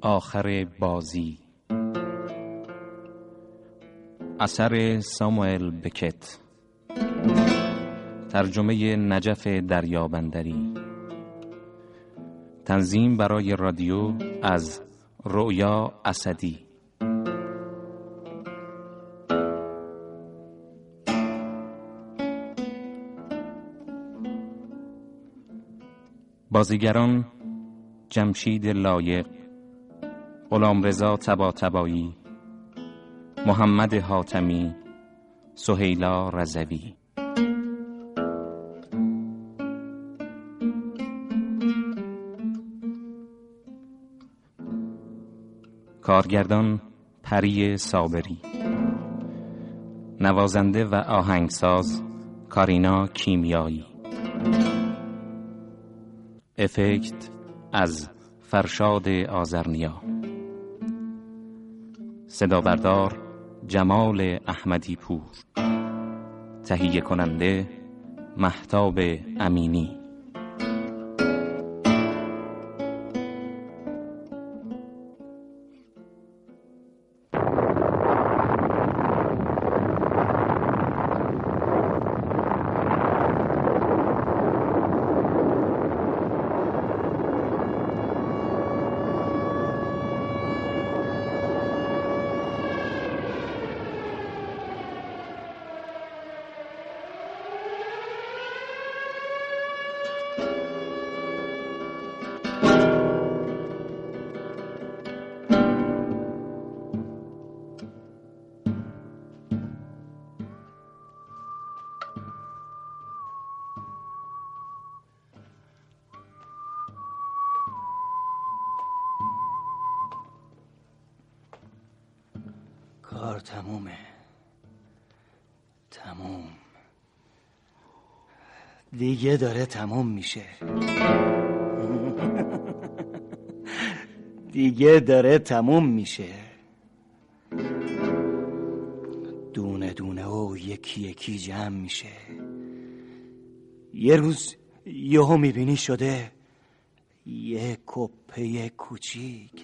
آخر بازی. اثر ساموئل بکت. ترجمه نجف دریابندری. تنظیم برای رادیو از رویا اسدی. بازیگران جمشید لایق غلامرضا تباتبایی محمد حاتمی سهیلا رزوی کارگردان پری صابری. نوازنده و آهنگساز کارینا کیمیایی. افکت از فرشاد آزرنیا صدا بردار جمال احمدی پور. تهیه کننده محتاب امینی. تمومه. تموم. دیگه داره تموم میشه. دیگه داره تموم میشه. دونه دونه و یکی یکی جمع میشه. یه روز یهو می‌بینی شده یه کپه کوچیک.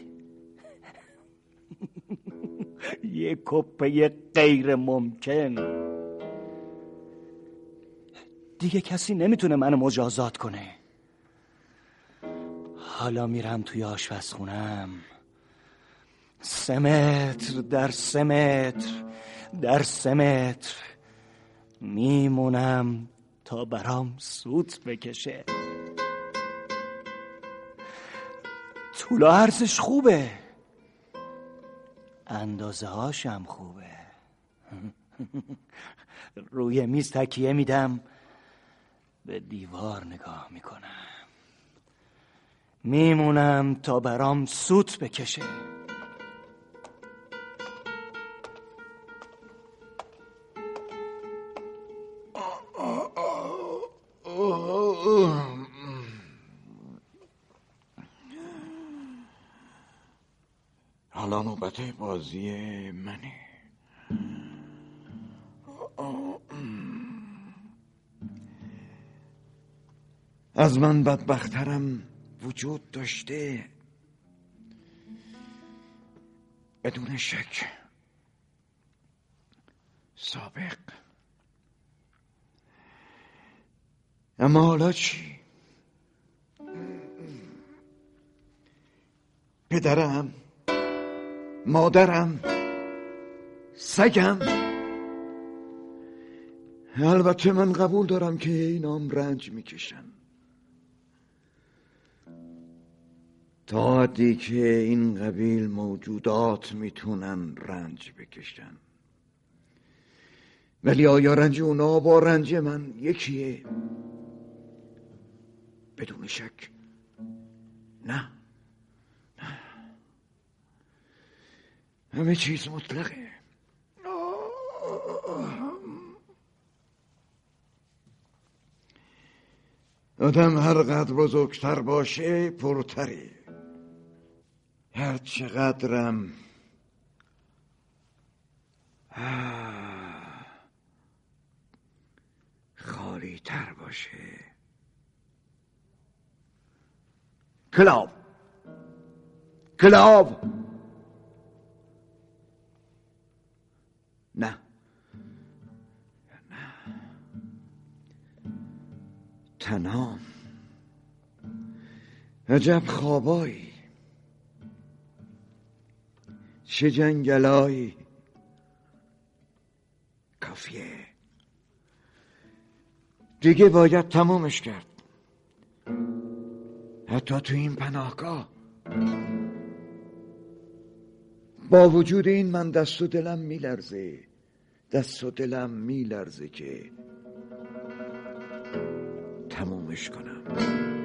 یه کپه غیر ممکن. دیگه کسی نمی‌تونه منو مجازات کنه. حالا میرم توی آشپزخونم. سه متر در سه متر در سه متر میمونم تا برام سوت بکشه. طول عرضش خوبه. اندازه هاشم خوبه. روی میز تکیه میدم. به دیوار نگاه می‌کنم. میمونم تا برام سوت بکشه. حالا نوبت بازی منه. از من بدبخترم وجود داشته. بدون شک سابق. اما حالا چی؟ پدرم مادرم سگم. البته من قبول دارم که اینام رنج می‌کشن. تا حدی که این قبیل موجودات می‌تونن رنج بکشن. ولی آیا رنج اونا با رنج من یکیه؟ بدون شک. نه. همه چیز مطلقه. آدم هر قدر بزرگتر باشه پرتره. هر چقدرم خالی تر باشه. کلاب. کلاو تنام عجب خوابایی. چه جنگلایی. کافیه. دیگه باید تمومش کرد. حتی تو این پناهگاه. با وجود این من دست و دلم میلرزه. دست و دلم میلرزه که تمومش کنم.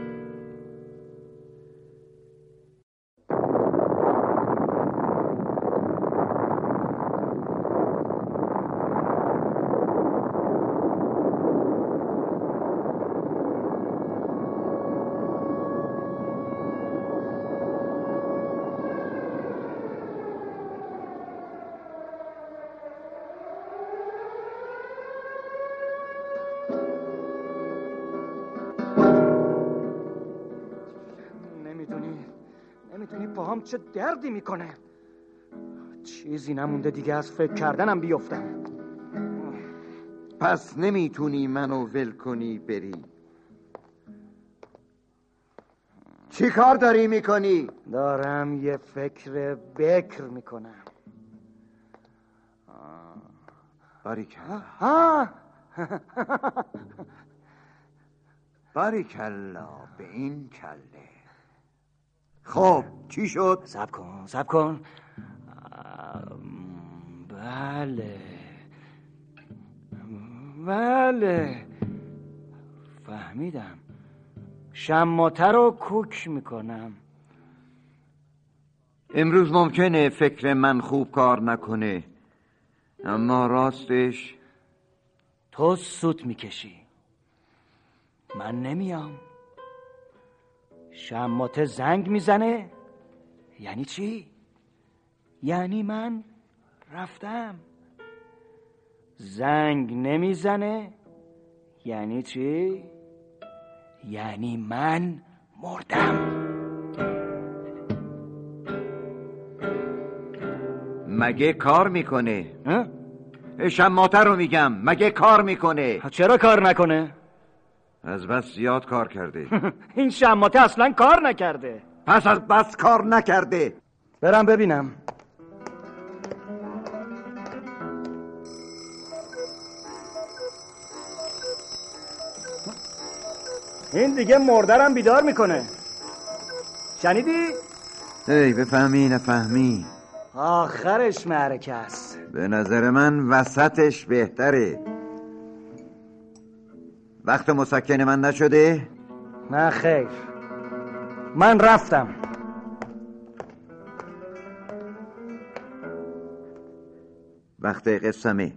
چه دردی می‌کنه؟ چیزی نمونده دیگه از فکر کردنم بیفتم. پس نمی‌تونی منو ول کنی بری. چی کار داری می‌کنی؟ دارم یه فکر بکر می‌کنم. باریکلا. ها باریکلا به این کله. خب چی شد؟ سب کن سب کن. بله. بله. فهمیدم. شماته رو کوک می‌کنم. امروز ممکنه فکر من خوب کار نکنه. اما راستش تو سوت می‌کشی. من نمیام. شماته زنگ می‌زنه یعنی چی؟ یعنی من رفتم زنگ نمی‌زنه یعنی چی؟ یعنی من مردم مگه کار می‌کنه؟ شماته رو میگم مگه کار می‌کنه چرا کار نکنه؟ از بس زیاد کار کرده. این شماته اصلا کار نکرده. پس از بس کار نکرده. برم ببینم. این دیگه مردرم بیدار می‌کنه. شنیدی؟ ای بفهمی نفهمی. آخرش معرکه است. به نظر من وسطش بهتره. وقت مسکن من نشده؟ نه خیر. من رفتم. وقت قسمه.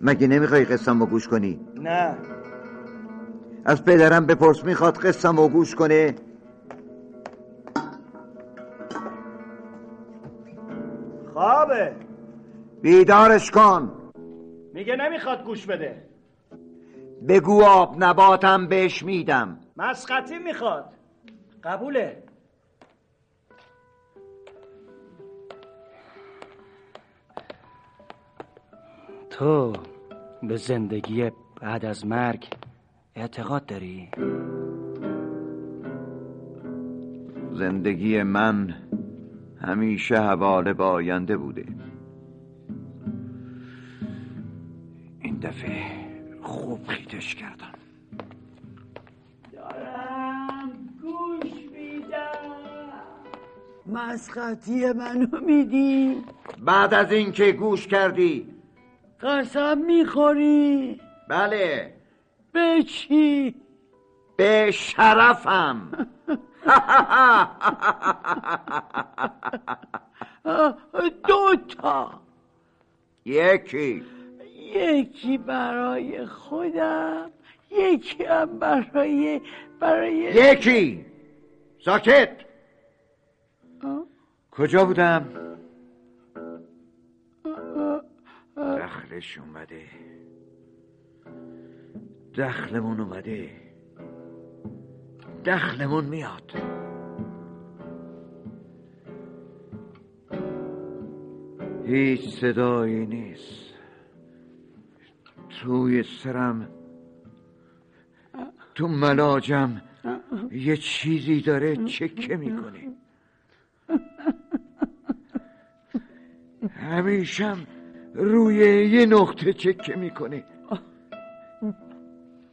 مگه نمی‌خوای قسم رو گوش کنی؟ نه. از پدرم بپرس می‌خواد قسم رو گوش کنه؟ خوابه. بیدارش کن. میگه نمی‌خواد گوش بده. بگو آب نباتم بهش میدم. مسقطی می‌خواد. قبوله. تو به زندگی بعد از مرگ اعتقاد داری؟ زندگی من همیشه حواله به آینده بوده. این دفعه خیتش کردم. دارم گوش میدم. مسخطی منو میدی؟ بعد از اینکه گوش کردی. قسم می‌خوری؟ بله. به چی؟ به شرفم. دو تا. یکی. یکی برای خودم یکی هم برای برای یکی. ساکت. کجا بودم؟ دخلش اومده. دخلمون اومده. دخلمون میاد. هیچ صدایی نیست. توی سرم. تو ملاجم یه چیزی داره چکه می‌کنه همیشم روی یه نقطه چکه می‌کنه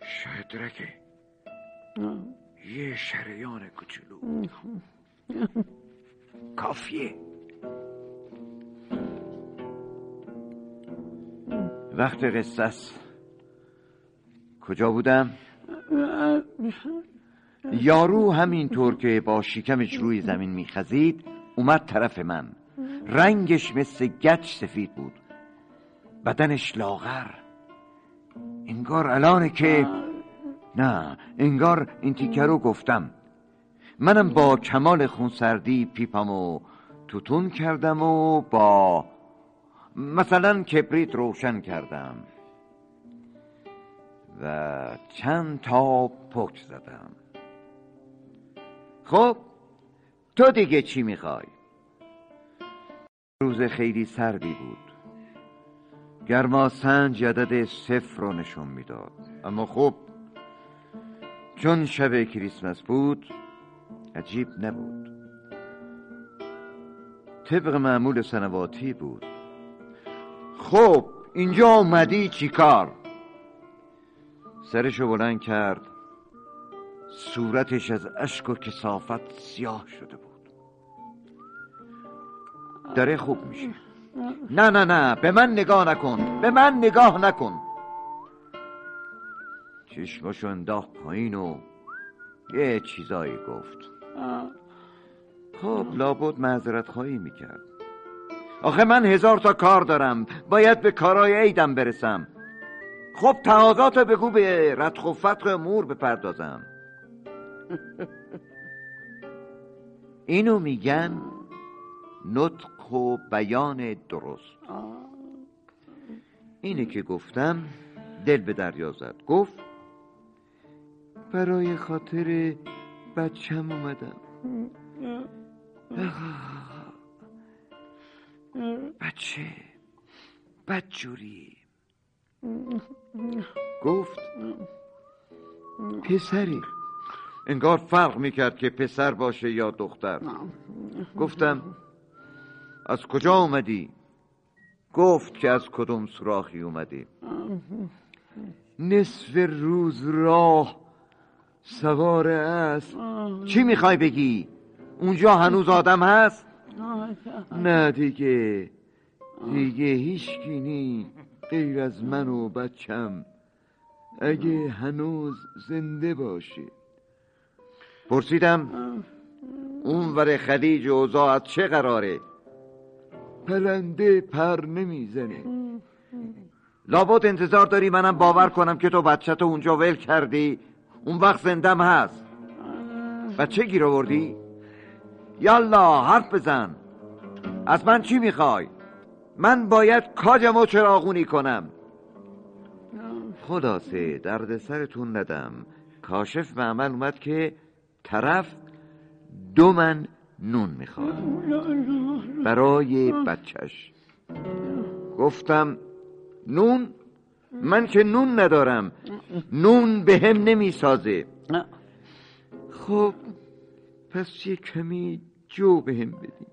شاید رکه یه شریان کوچولو. کافیه. وقت قصه است. کجا بودم؟ یارو همینطور که با شکمش روی زمین میخزید اومد طرف من. رنگش مثل گچ سفید بود. بدنش لاغر. انگار الانه که نه انگار این تیکه رو گفتم. منم با کمال خونسردی پیپمو توتون کردم و با مثلا کبریت روشن کردم و چند تا پک زدم. خب تو دیگه چی می‌خوای؟ روز خیلی سردی بود. گرما سنج عدد صفر رو نشون می‌داد. اما خب چون شب کریسمس بود عجیب نبود. طبق معمول سنواتی بود. خب اینجا اومدی چیکار سرشو بلند کرد. صورتش از اشک و کسافت سیاه شده بود. داره خوب میشه. نه نه نه به من نگاه نکن به من نگاه نکن. چشماشو انداخت پایین و یه چیزایی گفت. خب لابد معذرت خواهی می‌کرد. آخه من هزار تا کار دارم. باید به کارای عیدم برسم. خب تقاضاتو بگو به ردخ و فتق امور بپردازم. اینو میگن نطق و بیان درست. اینه که گفتم دل به دریا زد. گفت برای خاطر بچم اومدم. بچه بدجوری گفت پسری انگار فرق می‌کرد که پسر باشه یا دختر گفتم از کجا اومدی؟ گفت که از کدوم سراخی اومدی نصف روز راه سوار است چی می‌خوای بگی؟ اونجا هنوز آدم هست؟ نه دیگه. دیگه هیچکی نی غیر از من و بچم. اگه هنوز زنده باشه. پرسیدم اون ور خلیج اوضاع از چه قراره؟ پرنده پر نمی‌زنه. لابد انتظار داری منم باور کنم که تو بچه تو اونجا ول کردی. اون وقت زندم هست. بچه گیر آوردی؟ یالا حرف بزن. از من چی می‌خوای؟ من باید کاجم و چراغونی کنم. خلاصه درد سرتون ندم. کاشف به عمل اومد که طرف دو من نون می‌خواد. برای بچهش. گفتم نون؟ من که نون ندارم. نون به هم نمی‌سازه خب پس یه کمی جو به هم بدیم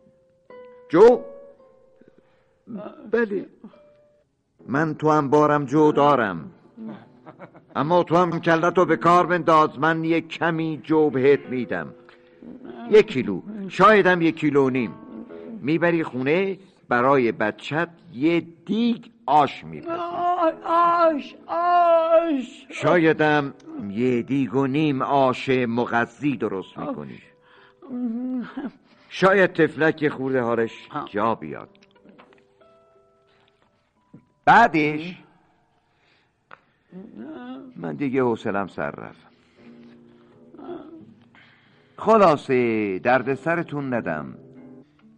جو؟ بله. من تو هم بارم جو دارم. اما تو هم کلتو به کار بنداز. من یک کمی جو بهت میدم. یک کیلو. شایدم یک کیلو نیم. می‌بری خونه برای بچت یه دیگ آش میپسی آش آش شایدم یه دیگ و نیم آش مغذی درست می‌کنی. شاید تفلک خورده حالش جا بیاد. بعدش؟ من دیگه حوصلم سر رفت. خلاصه درد سرتون ندم.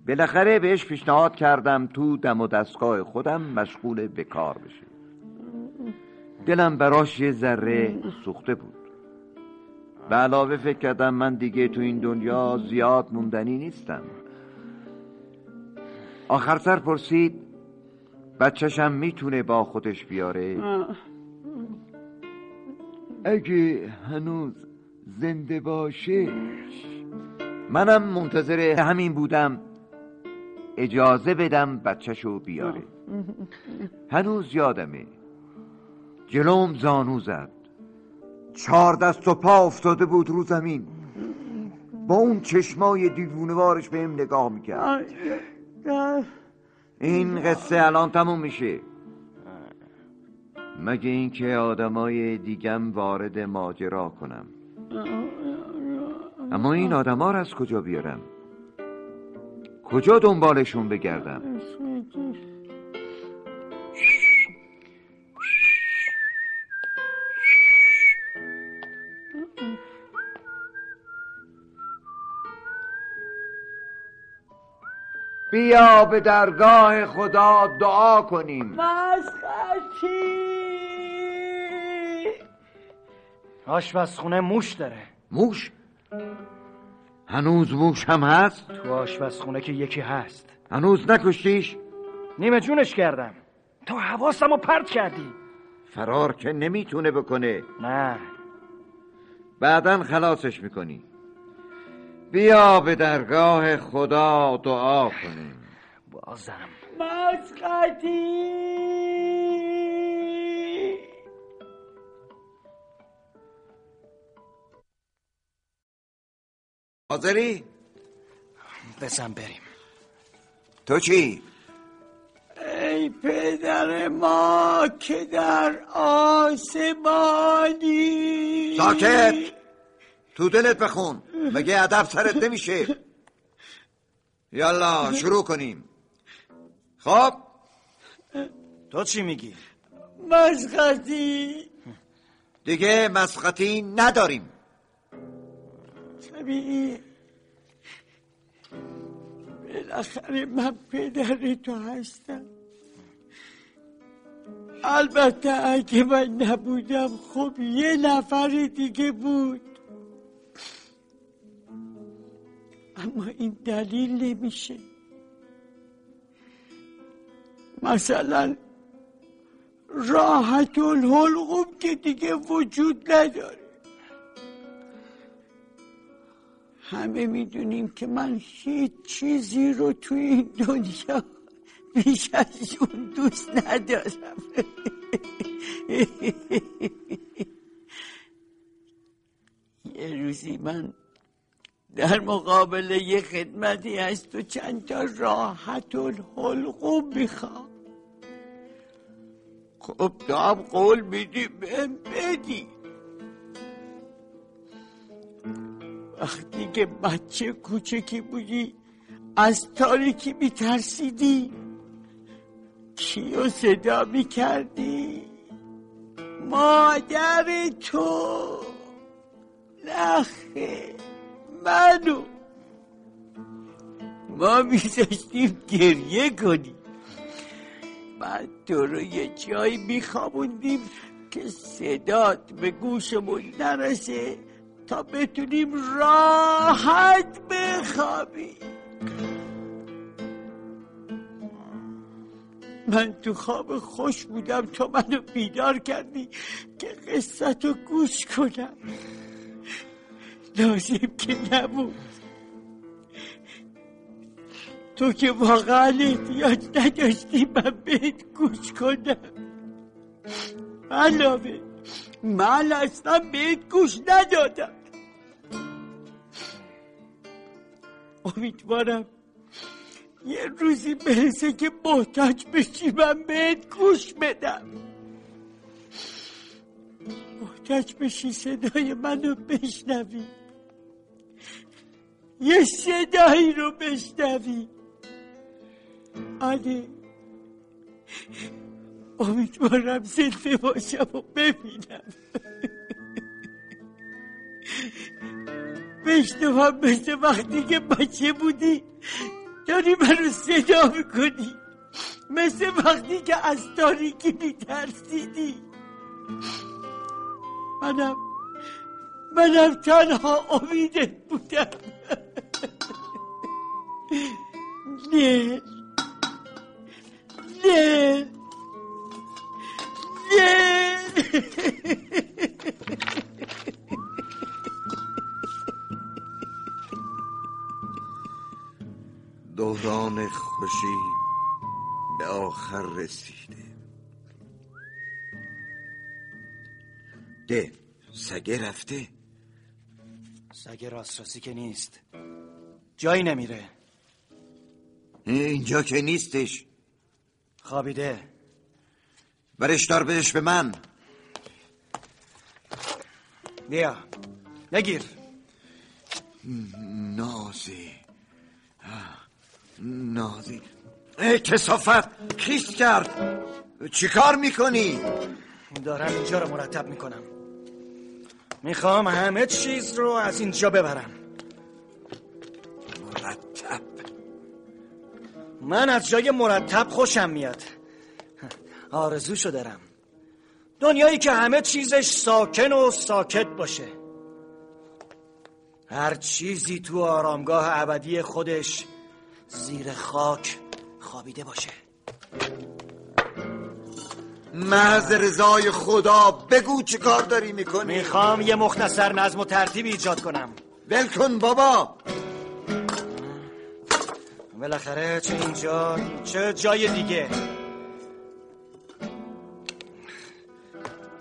بالاخره بهش پیشنهاد کردم تو دم و دستگاه خودم مشغول به کار بشه دلم براش یه ذره سوخته بود. به علاوه فکر کردم من دیگه تو این دنیا زیاد موندنی نیستم. آخر سر پرسید بچهشم می‌تونه با خودش بیاره؟ اگه هنوز زنده باشه. منم منتظر همین بودم. اجازه بدم بچهشو بیاره. هنوز یادمه. جلوم زانو زد. چهار دست و پا افتاده بود رو زمین. با اون چشمای دیوونوارش بهم نگاه می‌کرد. این قصه الان تموم میشه. مگه اینکه آدمای دیگم وارد ماجرا کنم. اما این آدما رو از کجا بیارم؟ کجا دنبالشون بگردم؟ بیا به درگاه خدا دعا کنیم. مسخرچی. آشپزخونه موش داره. موش؟ هنوز موش هم هست؟ تو آشپزخونه که یکی هست. هنوز نکشتیش؟ نیمه جونش کردم. تو حواسم رو پرت کردی. فرار که نمی‌تونه بکنه. نه. بعدا خلاصش می‌کنی. بیا به درگاه خدا دعا کنیم. بازم مسخرتی حاضری؟ بزن بریم. تو چی؟ ای پدر ما که در آسمانی. ساکت! تو دلت بخون. مگه ادب سرت نمیشه؟ یالا شروع کنیم. خب؟ تو چی میگی؟ مسخرتی دیگه مسخطی نداریم. طبیعی بالاخره من پدر تو هستم. البته اگه من نبودم خب یه نفر دیگه بود. اما این دلیل نمیشه. مثلا راحت الحلقوم که دیگه وجود نداره. همه می‌دونیم که من هیچ چیزی رو تو این دنیا بیش از اون دوست ندارم. یه روزی من در مقابل یه خدمتی از تو چند تا راحت الحلقوم می‌خوام. خب تو هم قول میدی بهم بدی. وقتی که بچه کوچکی بودی از تاریکی میترسیدی؟ کیو صدا می‌کردی؟ مادر تو. نخه منو. ما میذاشتیم گریه کنی بعد تو رو یه جایی میخوابوندیم که صدات به گوشمون نرسه تا بتونیم راحت بخوابیم. من تو خواب خوش بودم تو منو بیدار کردی که قصت گوش کنم. لازم که نبود. تو که واقعا احتیاج نداشتی من بهت گوش کنم. علاوه من اصلا بهت گوش ندادم. امیدوارم یه روزی برسه که محتاج بشی من بهت گوش بدم. محتاج بشی صدای منو بشنوی. یه صدایی رو بشنوی. آره امیدوارم زنده باشم و ببینم. بشنوم مثل وقتی که بچه بودی داری منو صدا می‌کنی. مثل وقتی که از تاریکی میترسیدی. منم منم تنها امیدت بودم. نه. نه. دوران خوشی به آخر رسیده. ده. سگه رفته. سگ راست که نیست. جایی نمیره. اینجا که نیستش. خوابیده. برش دار بدش به من. بیا. نگیر. نازی. نازی. ای کسافت خیست کرد؟ چیکار می‌کنی؟ دارم اینجا رو مرتب می‌کنم. می‌خوام همه چیز رو از اینجا ببرم. من از جای مرتب خوشم میاد. آرزوشو دارم. دنیایی که همه چیزش ساکن و ساکت باشه. هر چیزی تو آرامگاه ابدی خودش زیر خاک خوابیده باشه. محض رضای خدا بگو چه کار داری می‌کنی؟ می‌خوام یه مختصر نظم و ترتیب ایجاد کنم. ول کن بابا. بالاخره چه اینجا چه جای دیگه.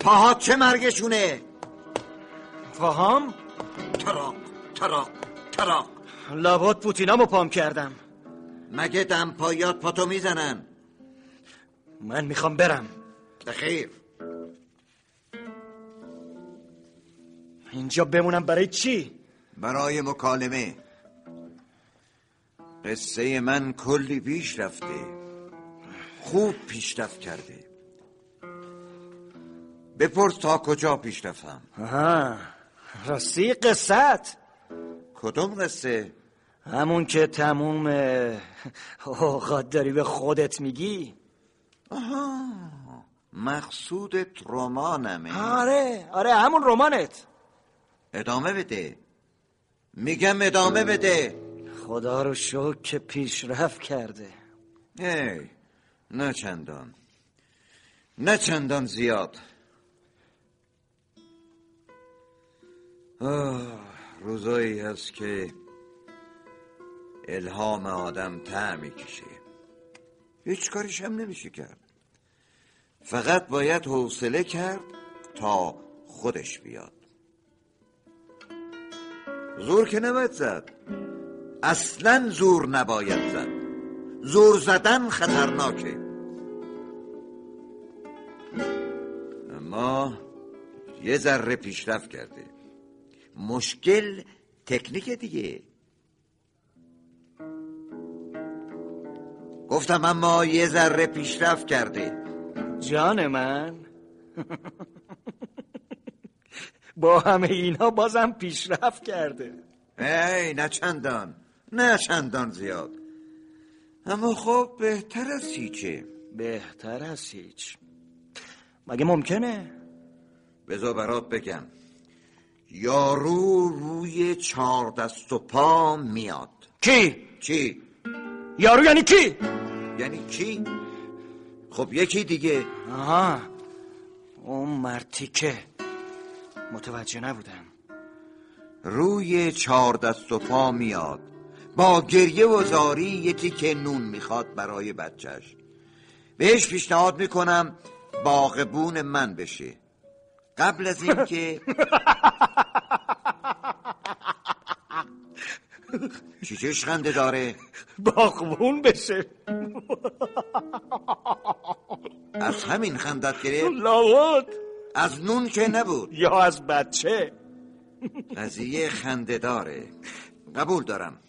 پاها چه مرگشونه؟ فهم تراق تراق تراق. لابد پوتینامو پام کردم. مگه دمپایات پاتو می‌زنن؟ من می‌خوام برم. خیر اینجا بمونم برای چی؟ برای مکالمه. قصه من کلی پیش رفته. خوب پیشرفت کرده. بپرس تا کجا پیش رفتم راستی قصت کدوم قصه؟ همون که تموم اوقات داری به خودت میگی. آها مقصودت رمانمه. آره آره همون رمانت. ادامه بده. میگم ادامه بده. خدا رو شکر که پیشرفت کرده. ای نه چندان. نه چندان زیاد. روزایی هست که الهام آدم ته می‌کشه. هیچ کاریش هم نمیشه کرد. فقط باید حوصله کرد تا خودش بیاد. زور که نباید زد. اصلا زور نباید زد. زور زدن خطرناکه اما یه ذره پیشرفت کرده. مشکل تکنیک دیگه. گفتم اما یه ذره پیشرفت کرده. جان من. با همه اینا بازم پیشرفت کرده. ای نه چندان. نه چندان زیاد اما خب بهتر از هیچه بهتر از هیچ مگه ممکنه؟ بذار برات بگم یارو روی چهار دست و پا میاد کی؟ چی؟ یارو یعنی کی؟ یعنی کی؟ خب یکی دیگه آها اون مرتیکه متوجه نبودم روی چهار دست و پا میاد با گریه و زاری یه تیکه نون می‌خواد برای بچهش بهش پیشنهاد می‌کنم باغبون من بشه. قبل از اینکه چی چش خنده داره؟ باغبون بشه. از همین خندت گرفت لابد. از نون که نبود. یا از بچه. قضیه خنده داره. قبول دارم.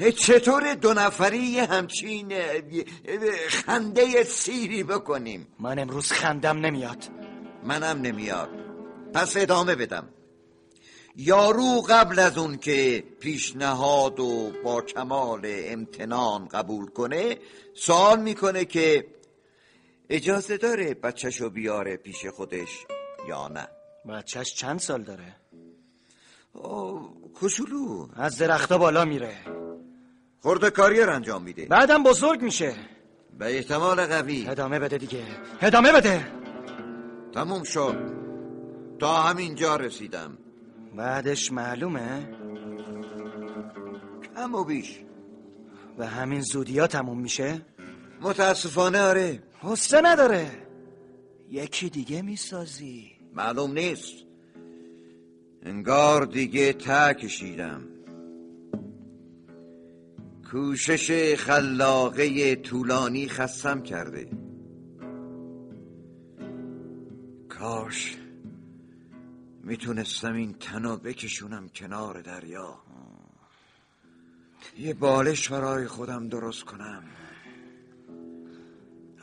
چطور دو نفری یه همچین خنده سیری بکنیم؟ من امروز خندم نمیاد. منم نمیاد. پس ادامه بدم. یارو قبل از اون که پیشنهاد و با کمال امتنان قبول کنه سوال می‌کنه که اجازه داره بچهشو بیاره پیش خودش یا نه؟ بچهش چند سال داره؟ کوچولو. از درختا بالا میره. خورده کاریر انجام میده. بعدم بزرگ میشه. به احتمال قوی. ادامه بده دیگه. ادامه بده. تموم شد. تا همینجا رسیدم. بعدش معلومه. کم و بیش. و همین زودی ها تموم میشه؟ متاسفانه آره. حسه نداره. یکی دیگه می‌سازی. معلوم نیست. انگار دیگه ته کشیدم. کوشش خلاقه طولانی خستم کرده. کاش می‌تونستم این تنو بکشونم کنار دریا. یه بالش برای خودم درست کنم.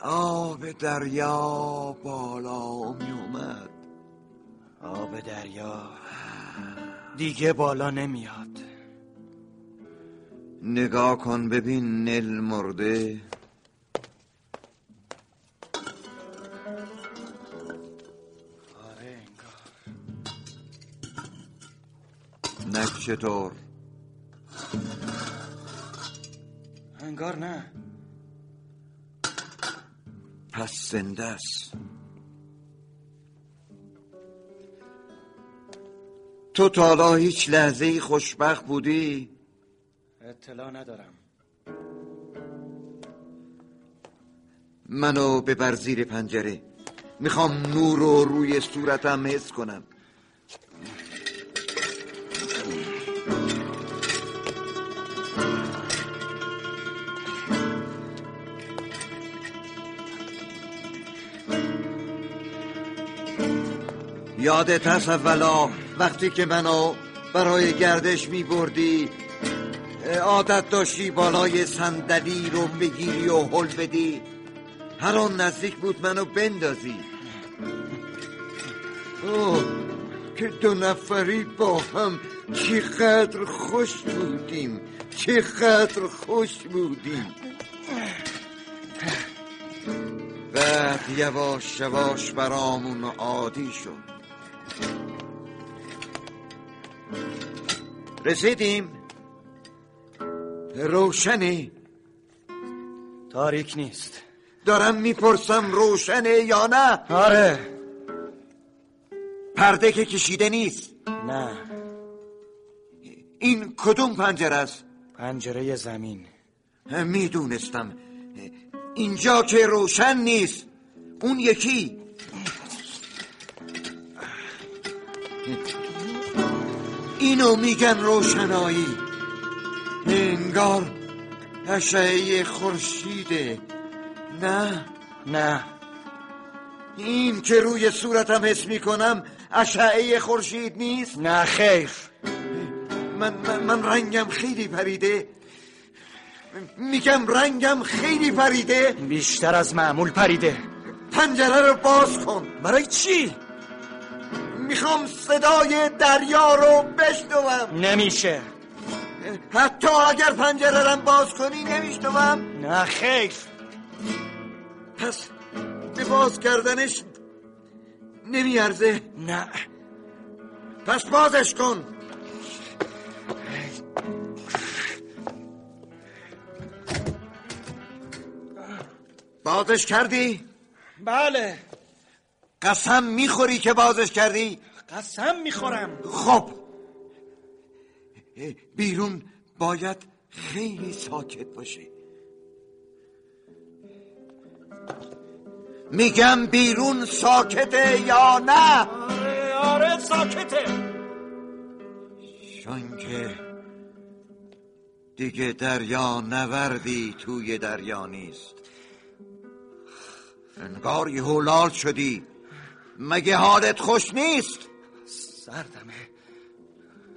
آب دریا بالا می اومد آب دریا دیگه بالا نمیاد. نگاه کن ببین نل مرده. آره انگار. نک چطور انگار نه. پس زنده است. تو تالا هیچ لحظه خوشبخت بودی؟ اطلاع ندارم. منو ببر زیر پنجره. می‌خوام نور رو روی صورتم حس کنم. یادت هست اولا وقتی که منو برای گردش می بردی عادت داشتی بالای صندلی رو بگیری و حل بدی؟ هر آن نزدیک بود منو بندازی. اوه که دو نفری با هم چقدر خوش بودیم چقدر خوش بودیم. بعد یواش یواش برامون عادی شد. رسیدیم؟ روشنه تاریک نیست. دارم می‌پرسم روشنه یا نه؟ آره. پرده که کشیده نیست. نه. این کدوم پنجره است؟ پنجره زمین. می‌دونستم. اینجا که روشن نیست. اون یکی. اینو میگن روشنایی. انگار اشعه خورشیده نه نه. این که روی صورتم حس می‌کنم اشعه خورشید نیست؟ نه خیر. من, من, من رنگم خیلی پریده. میگم رنگم خیلی پریده. بیشتر از معمول پریده. پنجره رو باز کن. برای چی؟ می‌خوام صدای دریا رو بشنوم. نمیشه. حتی اگر پنجره رو باز کنی نمیشنوم. نه خیر. پس به باز کردنش نمیارزه. نه. پس بازش کن. بازش کردی؟ بله. قسم می‌خوری که بازش کردی؟ قسم می‌خورم. خب. بیرون باید خیلی ساکت باشه میگم بیرون ساکته یا نه؟ آره آره ساکته. چون که دیگه دریا نوردی توی دریا نیست. انگار یهو لال شدی. مگه حالت خوش نیست؟ سردمه.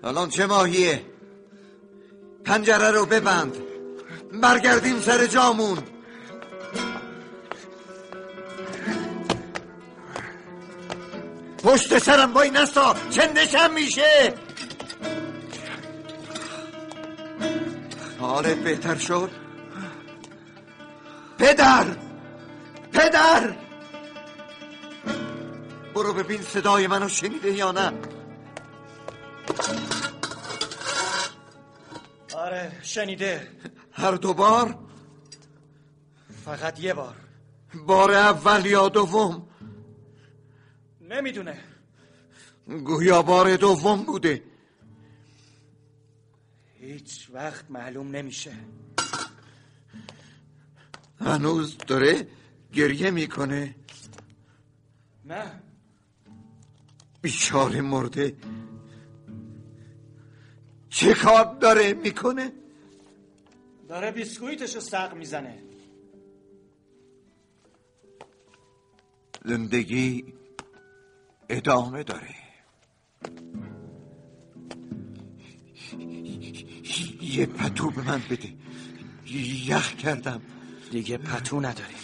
الان چه ماهیه؟ پنجره رو ببند. برگردیم سر جامون. پشت سرم وای نستا چندشم میشه؟ حالت بهتر شد؟ پدر! پدر! برو ببین صدای منو شنیده یا نه. آره شنیده. هر دو بار؟ فقط یه بار. بار اول یا دوم؟ نمی‌دونه. گویا بار دوم بوده. هیچ وقت معلوم نمیشه. هنوز داره گریه می‌کنه. نه. بیچاره مرده. چه کار داره می‌کنه؟ داره بیسکویتشو سق می‌زنه. زندگی ادامه داره. یه پتو به من بده. یخ کردم. دیگه پتو نداریم.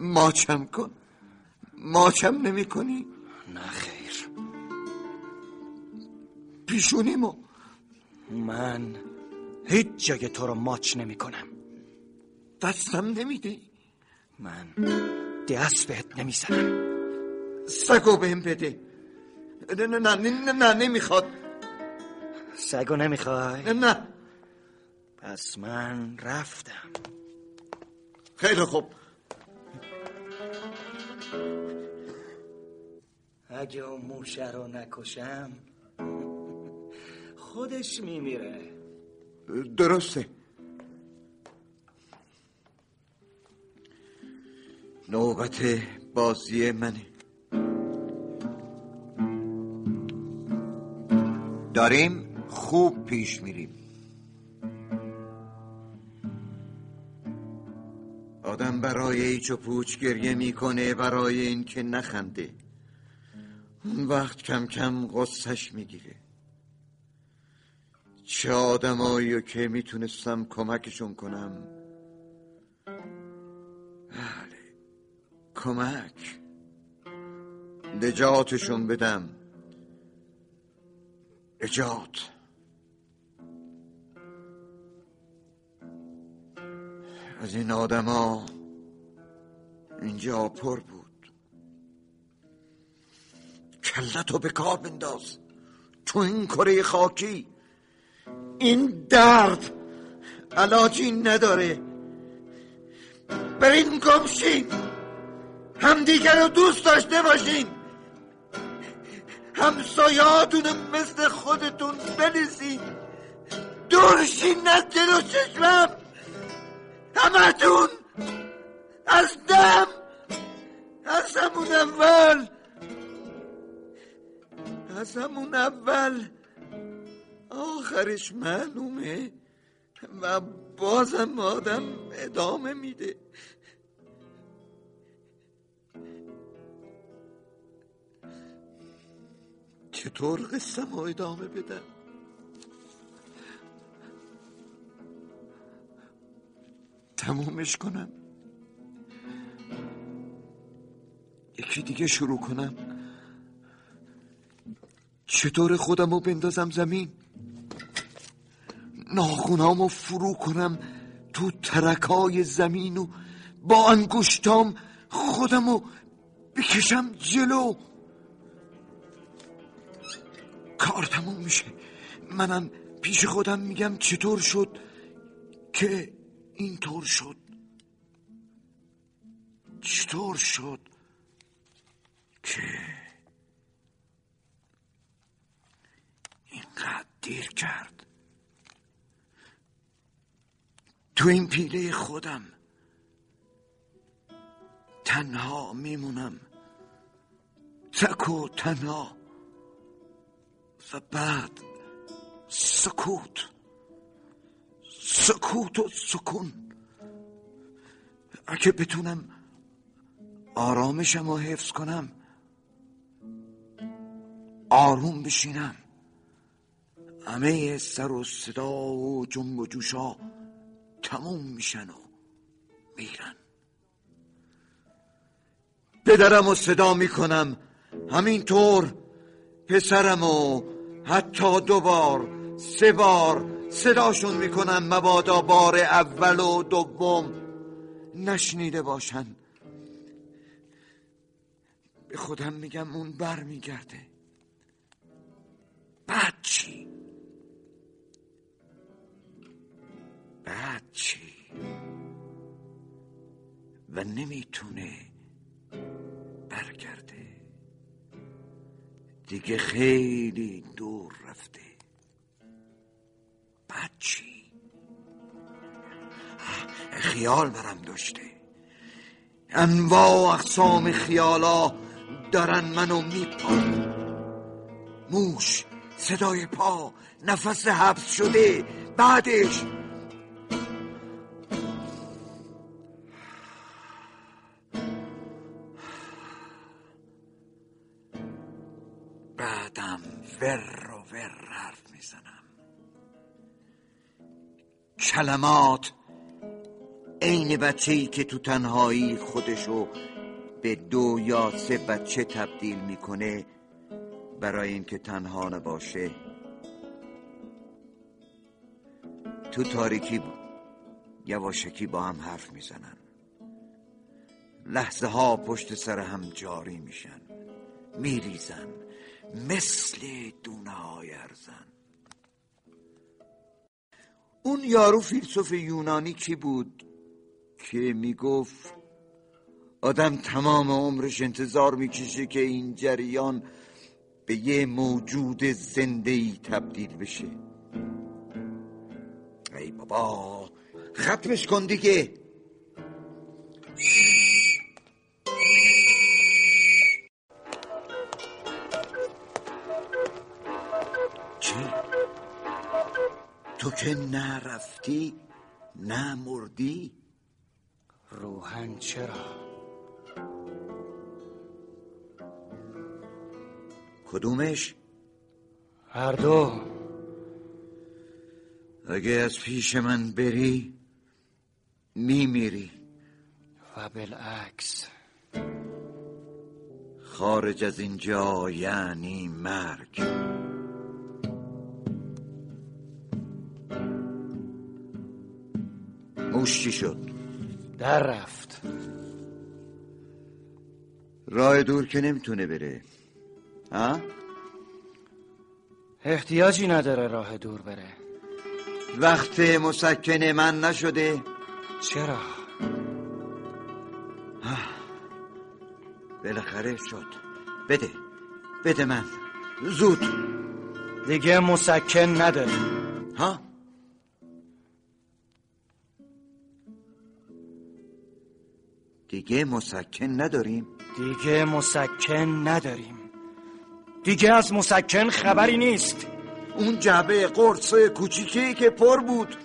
ماچم کن. ماچم نمی کنی؟ نه خیر. پیشونیمو. من هیچ جای تو رو ماچ نمی کنم. دستم نمیدی؟ من دست بهت نمی‌زنم سگو بهم بده. نه نه نه نه, نه نمی‌خواد. سگو نمی‌خوای؟ نه نه. پس من رفتم. خیلی خوب. اگه اون موشه رو نکشم خودش میمیره. درسته. نوبت بازی منه. داریم خوب پیش میریم. آدم برای ایچ و پوچ گریه می‌کنه برای اینکه نخنده. اون وقت کم کم غصش می‌گیره. چه آدمایی که می‌تونستم کمکشون کنم؟ بله کمک. نجاتشون بدم. نجات. از این آدما اینجا پر بود. کلتو به کار بنداز. تو این کره خاکی این درد علاجی نداره. برین گمشین. همدیگر رو دوست داشته باشین. همسایاتون مثل خودتون بنزین دورشین از جلو چشمم. همتون از دم از همون اول از همون اول. آخرش معلومه و بازم آدم ادامه میده. چطور قصه ما ادامه بدم؟ تمومش کنم. یکی دیگه شروع کنم. چطور خودم رو بندازم زمین؟ ناخونامو فرو کنم تو ترکای زمین و با انگشتام خودمو بکشم جلو. کار تموم میشه. منم پیش خودم میگم چطور شد که اینطور شد. چطور شد که اینقدر دیر کرد؟ تو این پیله خودم تنها میمونم. تک و تنها و بعد سکوت. سکوت و سکون. اگه بتونم آرامشم رو حفظ کنم آروم بشینم. همه سر و صدا و جنب و جوشا تموم میشن و میرن. پدرم و صدا می‌کنم. همینطور پسرم و حتی دو بار سه بار صداشون می‌کنم مبادا بار اول و دوم. نشنیده باشن. به خودم میگم اون بر میگرده بعد چی بعد چی و نمی‌تونه برگرده. دیگه خیلی دور رفته. بعد چی خیال برم داشته. انواع اقسام خیالا دارن منو میپان موش صدای پا نفس حبس شده. بعدش. بعدم و ور. کلمات عین بچه ای که تو تنهایی خودشو به دو یا سه بچه تبدیل می‌کنه برای اینکه تنها نباشه. تو تاریکی یواشکی با هم حرف می‌زنن. لحظه ها پشت سر هم جاری میشن. میریزن. مثل دونه های ارزن. اون یارو فیلسوف یونانی کی بود؟ که می‌گفت آدم تمام عمرش انتظار می‌کشه که این جریان به یه موجود زنده ای تبدیل بشه. ای بابا ختمش کن دیگه. که نرفتی؟ نه مردی روحن چرا؟ کدومش؟ هر دو. اگه از پیش من بری میمیری. و بالعکس. خارج از اینجا یعنی مرگ. موش چی شد؟ در رفت. راه دور که نمی‌تونه بره. ها؟ احتیاجی نداره راه دور بره. وقت مسکن من نشده. چرا؟ بالاخره شد. بده. بده من. زود. دیگه مسکن نداره ها؟ دیگه مسکن نداریم. دیگه مسکن نداریم. دیگه از مسکن خبری نیست. اون جعبه قرص کوچیکی که پر بود.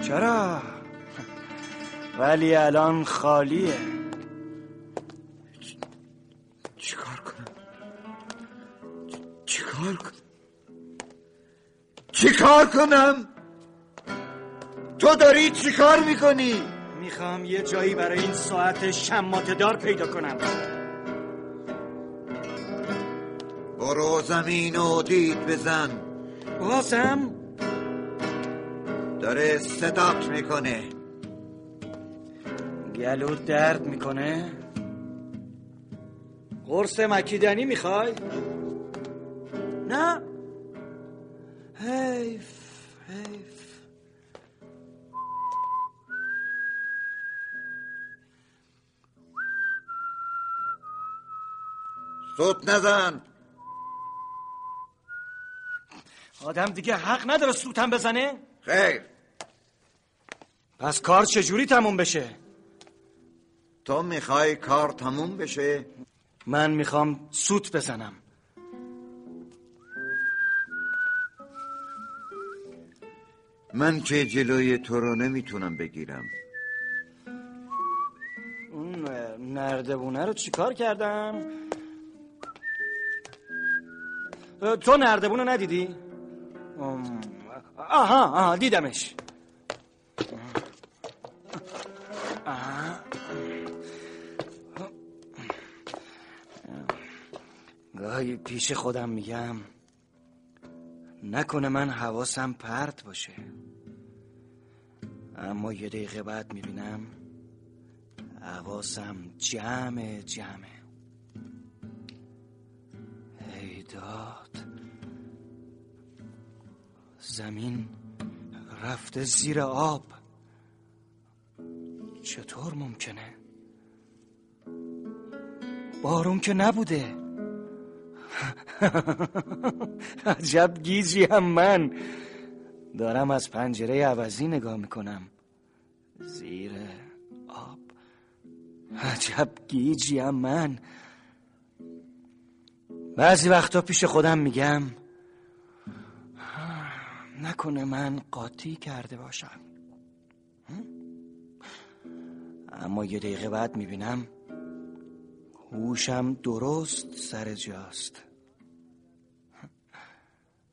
چرا؟ ولی الان خالیه. چیکار کنم؟ چیکار کنم؟ چیکار کنم؟ تو داری چیکار می‌کنی؟ می‌خوام یه جایی برای این ساعت شمات دار پیدا کنم. برو زمین و دید بزن. بازم داره صدات می‌کنه. گلو درد می‌کنه؟ قرص مکیدنی می‌خوای؟ نه. حیف حیف. صوت نزن. آدم دیگه حق نداره سوتم بزنه. خیر. پس کار چجوری تموم بشه؟ تو می‌خوای کار تموم بشه؟ من می‌خوام سوت بزنم. من که جلوی تو رو نمی‌تونم بگیرم. اون نردبونه رو چیکار کردم؟ تو نردبونه ندیدی؟ ام، آها آها دیدمش. آها. گاهی پیش خودم میگم نکنه من حواسم پرت باشه. اما یه دقیقه بعد می‌بینم حواسم جمع جمع. ای داد. زمین رفته زیر آب. چطور ممکنه؟ بارون که نبوده. عجب گیجی هم من. دارم از پنجره عوضی نگاه می‌کنم. زیر آب. عجب گیجی هم من. بعضی وقتا پیش خودم میگم. نکنه من قاطی کرده باشم. اما یه دقیقه بعد می‌بینم هوشم درست سر جاست.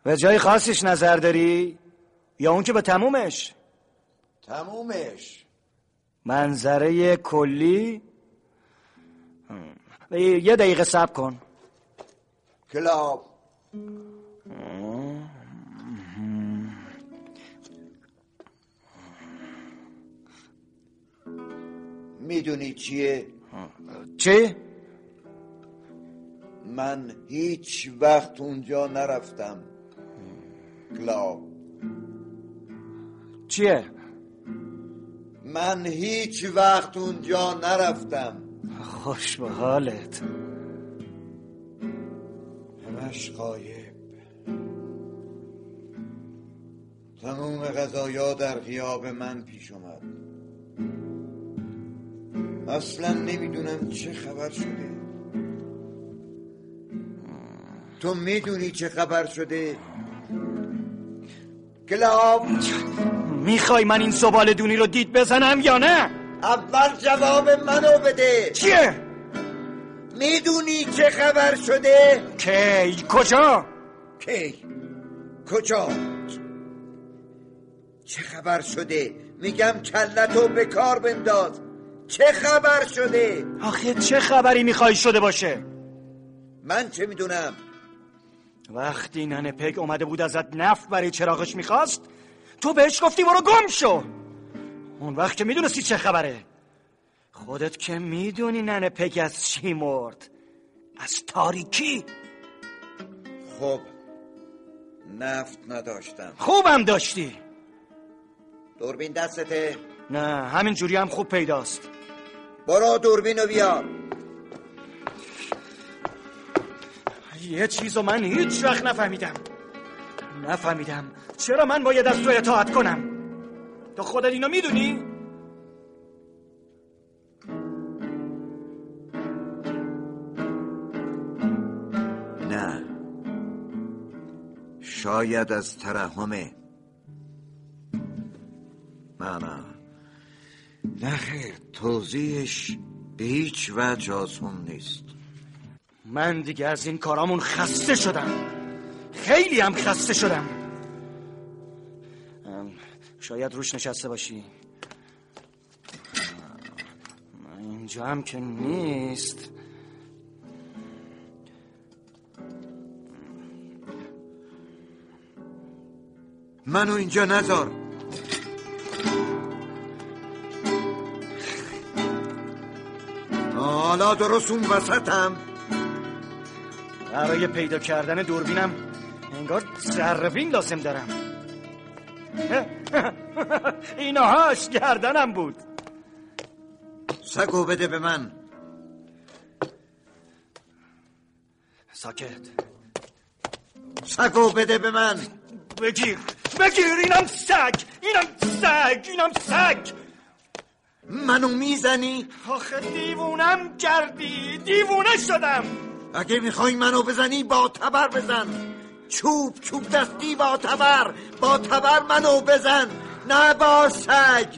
به جای خاصش نظر داری؟ یا اون که به تمومش؟ تمومش. منظره کلی؟ یه دقیقه صبر کن. کلاب. می‌دونی چیه؟ چی؟ من هیچ وقت اونجا نرفتم کلاب چیه؟ من هیچ وقت اونجا نرفتم خوش به حالت همش قایب تموم غذایا در غیاب من پیش اومد اصلا نمی‌دونم چه خبر شده. تو می‌دونی چه خبر شده؟ کلاب. می‌خوای من این زبال دونی رو دید بزنم یا نه؟ اول جواب منو بده. چیه؟ می‌دونی چه خبر شده؟ کی؟ کجا؟ کی؟ کجا؟ چه خبر شده؟ میگم کلتو به کار بنداز. چه خبر شده؟ آخه چه خبری می‌خوای شده باشه؟ من چه می‌دونم؟ وقتی ننه پگ اومده بود ازت نفت برای چراغش می‌خواست تو بهش گفتی برو گم شو. اون وقت که می‌دونستی چه خبره. خودت که می‌دونی ننه پگ از چی مرد؟ از تاریکی؟ خب نفت نداشتم. خوبم داشتی. دوربین دستته؟ نه همین جوری هم خوب پیداست. برو دوربینو بیار یه چیزو من هیچ وقت نفهمیدم. نفهمیدم. چرا من باید از تو اطاعت کنم؟ تو خودت اینو می‌دونی؟ نه. شاید از ترحمه. نه. نه خیر توضیحش به هیچ وجه آسون نیست. من دیگه از این کارامون خسته شدم. خیلی هم خسته شدم. شاید روش نشسته باشی. اینجا هم که نیست. منو اینجا نذار. حالا درست اون وسطم. برای پیدا کردن دوربینم انگار ذربین لازم دارم. اینهاش گردنم بود. سگو بده به من. ساکت. سگو بده به من. بگیر. بگیر. اینم سگ. اینم سگ. اینم سگ. منو می‌زنی؟ آخه دیوونم کردی دیوونه شدم. اگه می‌خوای منو بزنی با تبر بزن. چوب چوب دستی با تبر. با تبر منو بزن. نه با سگ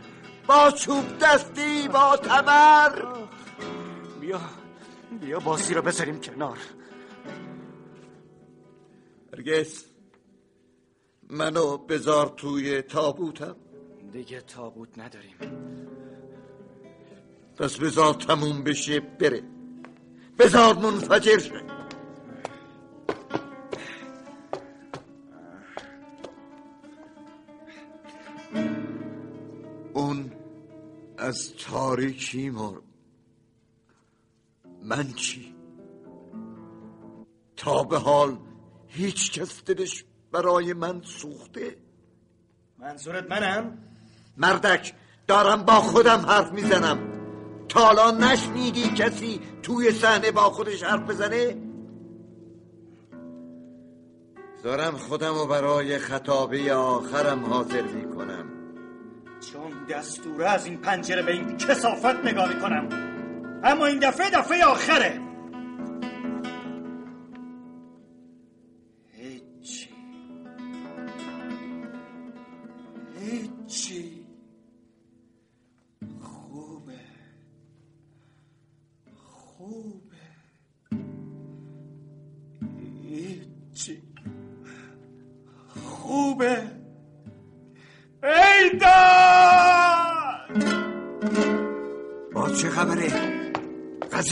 با چوب دستی با تبر. بیا بیا بازی رو بذاریم کنار. هرگز منو بذار توی تابوتم. دیگه تابوت نداریم. پس بذار تموم بشه بره. بذار منفجر شه. اون از تاریکی مرد؟ من چی؟ تا به حال هیچ کس دلش برای من سوخته؟ منظورت منم؟ مردک دارم با خودم حرف می‌زنم. تالا نشنیدی کسی توی صحنه با خودش حرف بزنه؟ دارم خودم رو برای خطابه آخرم حاضر می‌کنم. چون دستوره از این پنجره به این کسافت نگاه کنم اما این دفعه دفعه آخره.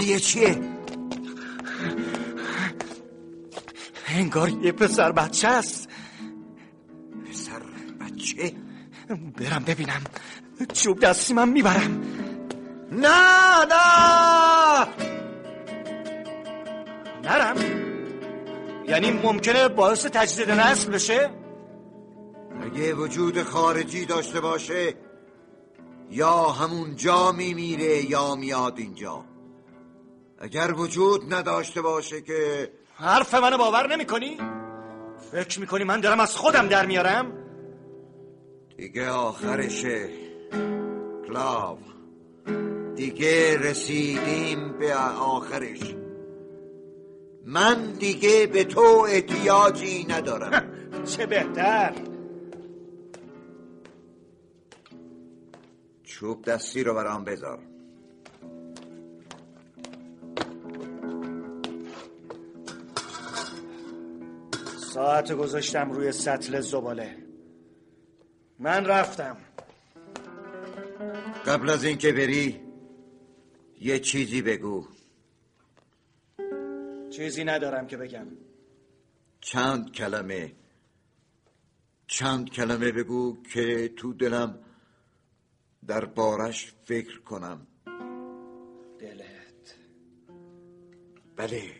قضیه چیه؟ انگار یه پسر بچه است. پسر بچه؟ برم ببینم. چوب دستی من می‌برم. نه نه. نرم. یعنی ممکنه باعث تجدید نسل بشه؟ اگه وجود خارجی داشته باشه یا همون جا میمیره یا میاد اینجا. اگر وجود نداشته باشه که حرف منو باور نمی کنی؟ فکر می‌کنی من دارم از خودم در میارم؟ دیگه آخرشه. کلاو دیگه رسیدیم به آخرش. من دیگه به تو احتیاجی ندارم. چه بهتر. چوب دستی رو برام بذار. ساعت گذاشتم روی سطل زباله. من رفتم. قبل از اینکه بری یه چیزی بگو. چیزی ندارم که بگم. چند کلمه چند کلمه بگو که تو دلم در بارش فکر کنم. دلت. بله.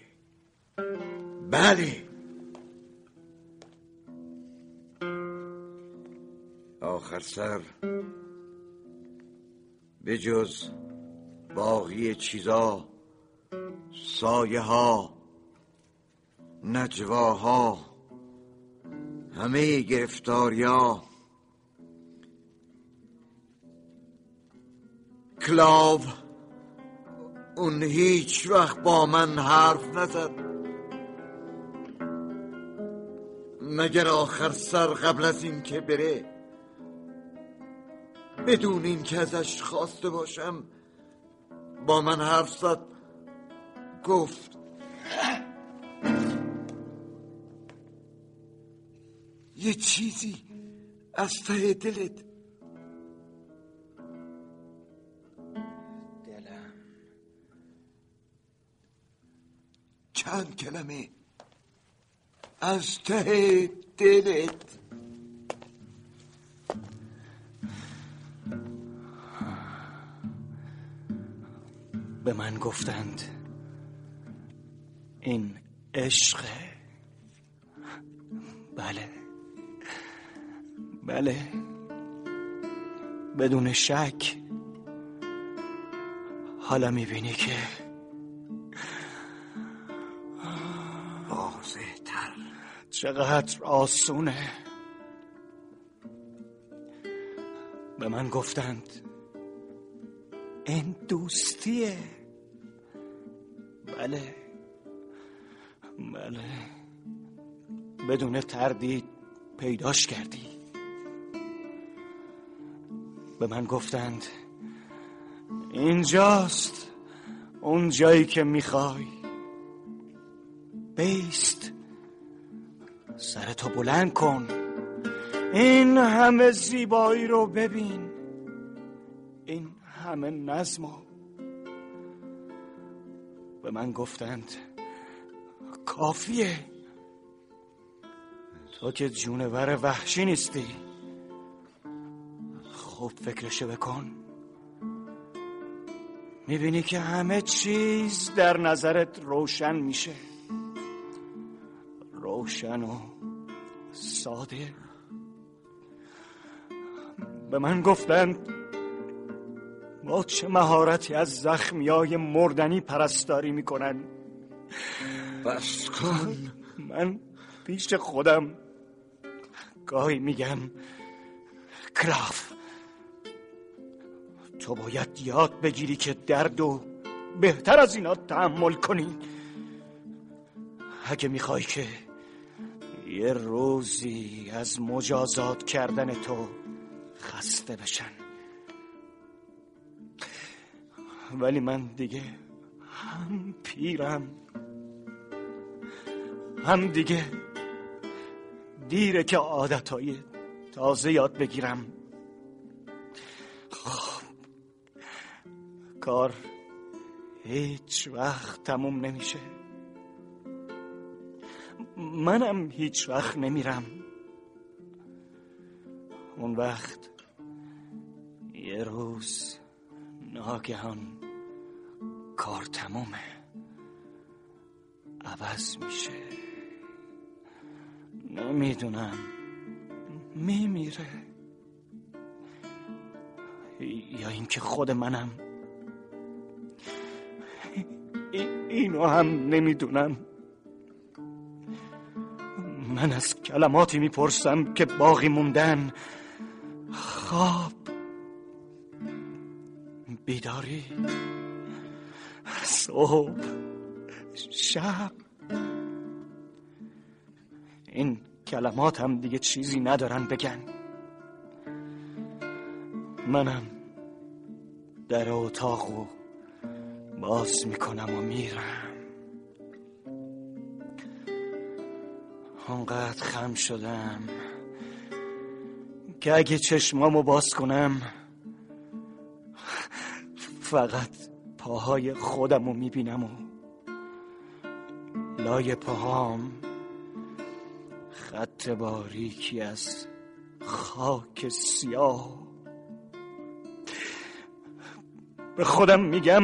بله. آخر سر به جز باقی چیزا سایه ها نجواها همه گرفتاریا. کلاو اون هیچ وقت با من حرف نزد. مگر آخر سر قبل از این که بره؟ بدون این که ازش خواسته باشم با من حرف زد گفت یه چیزی از ته دلت. دلم. چند کلمه از ته دلت. به من گفتند. این عشق؟ بله. بله. بدون شک. حالا می‌بینی که واضح تر چقدر آسونه. به من گفتند این دوستیه. بله. بله. بدون تردید پیداش کردی. به من گفتند اینجاست اون جایی که می‌خوای. بیست. سرتو بلند کن. این همه زیبایی رو ببین. این همه نظم به من گفتند کافیه. تو که جونور وحشی نیستی. خوب فکرشو بکن. می‌بینی که همه چیز در نظرت روشن میشه. روشن و ساده. به من گفتند با چه مهارتی از زخمیای مردنی پرستاری می‌کنن؟ بس کن من پیش خودم گاهی میگم کلاف تو باید یاد بگیری که درد و بهتر از اینا تحمل کنی. اگه می‌خوای که یه روزی از مجازات کردن تو خسته بشن. ولی من دیگه هم پیرم هم دیگه دیره که عادتهای تازه یاد بگیرم. خب کار هیچ وقت تموم نمیشه. منم هیچ وقت نمیرم. اون وقت یه روز ناگهان کار تمومه عوض میشه. نمی‌دونم. میمیره. یا اینکه خود منم. اینو هم نمی‌دونم. من از کلماتی می‌پرسم که باقی موندن. خواب بیداری؟ صبح. شب. این کلمات هم دیگه چیزی ندارن بگن. منم در اتاق باز می‌کنم و میرم. اونقدر خم شدم که اگه چشمامو باز کنم فقط پاهای خودم رو می‌بینم و لای پاهام خط باریکی از خاک سیاه. به خودم میگم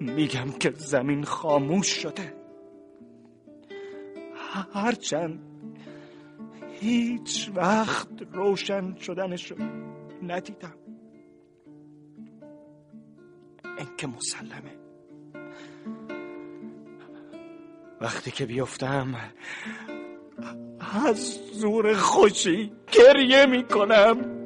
میگم که زمین خاموش شده. هرچند هیچ وقت روشن شدنشو ندیدم. که مسلمه. وقتی که بیفتم از زور خوشی گریه می‌کنم.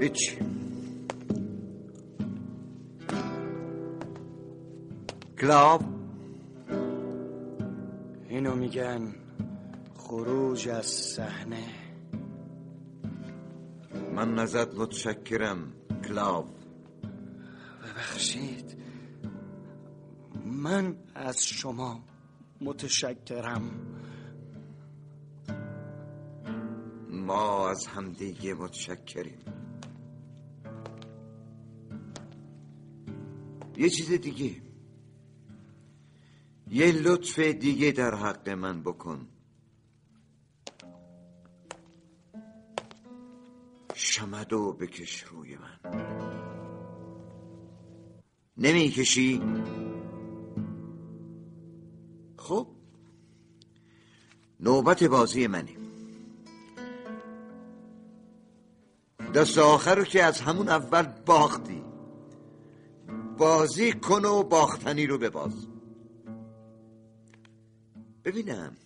هیچ. کلاو. اینو میگن خروج از صحنه. من ازت متشکرم کلاو. ببخشید. من از شما متشکرم. ما از همدیگه متشکریم. یه چیز دیگه. یه لطف دیگه در حق من بکن. شمدو بکش روی من. نمی‌کشی؟ خب نوبت بازی منی دست آخر رو که از همون اول باختی. بازی کن و باختنی رو بباز. ببینم.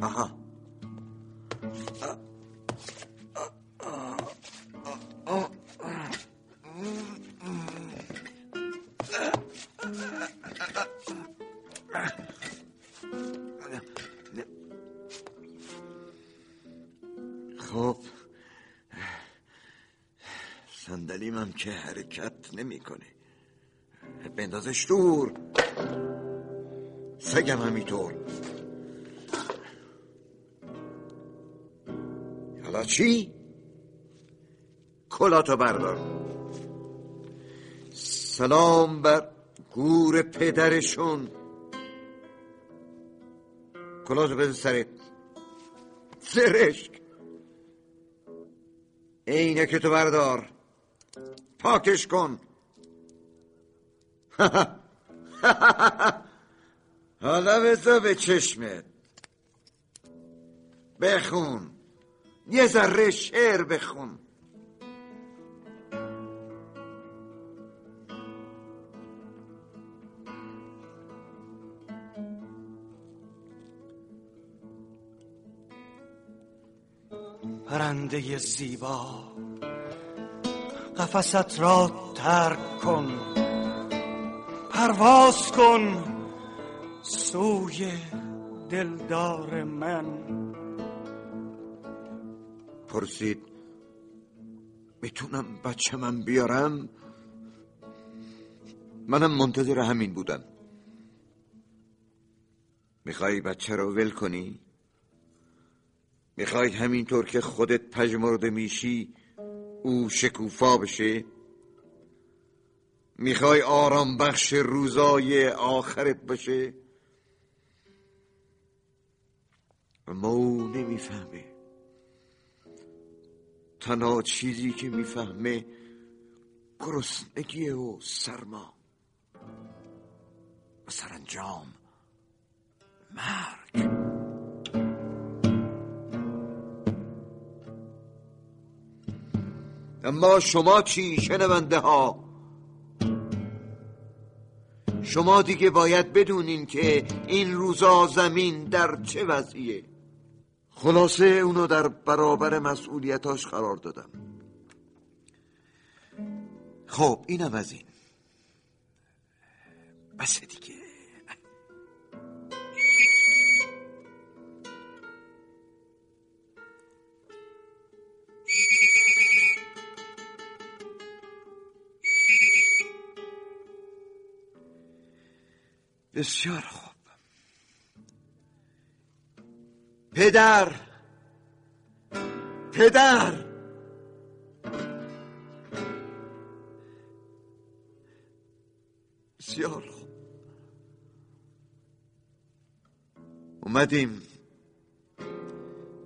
آها. خب صندلیم هم که حرکت نمی‌کنه. بندازش دور. سگم همینطور. حالا چی؟ کلاتو بردار. سلام بر گور پدرشون. کلاتو بده سرت. زرشک. اینه که تو بردار. پاکش کن. حالا بزا به چشمت. بخون. یه ذره شعر بخون. پرنده زیبا قفست را ترک کن. پرواز کن. سوی دلدار من پرسید می‌تونم بچه من بیارم منم منتظر همین بودم می‌خوای بچه رو ول کنی؟ می‌خوای همینطور که خودت پژمرده میشی او شکوفا بشه؟ می‌خوای آرام بخش روزای آخرت باشه؟ اما او نمی‌فهمه. تنها چیزی که می‌فهمه گرسنگی و سرما و سرانجام. مرگ. اما شما چی شنونده ها؟ شما دیگه باید بدونین که این روزا زمین در چه وضعیه. خلاصه اونو در برابر مسئولیتاش قرار دادم. خب اینم از این. بس دیگه. بسیار خوب. پدر پدر. بسیار خوب. اومدیم.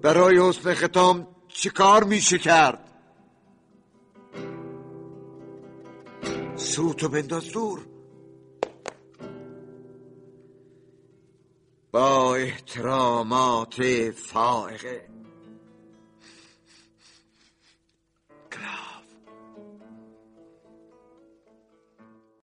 برای حسن ختام چیکار میشه کرد؟ سوتو بنداز دور. با احترامات فائقه.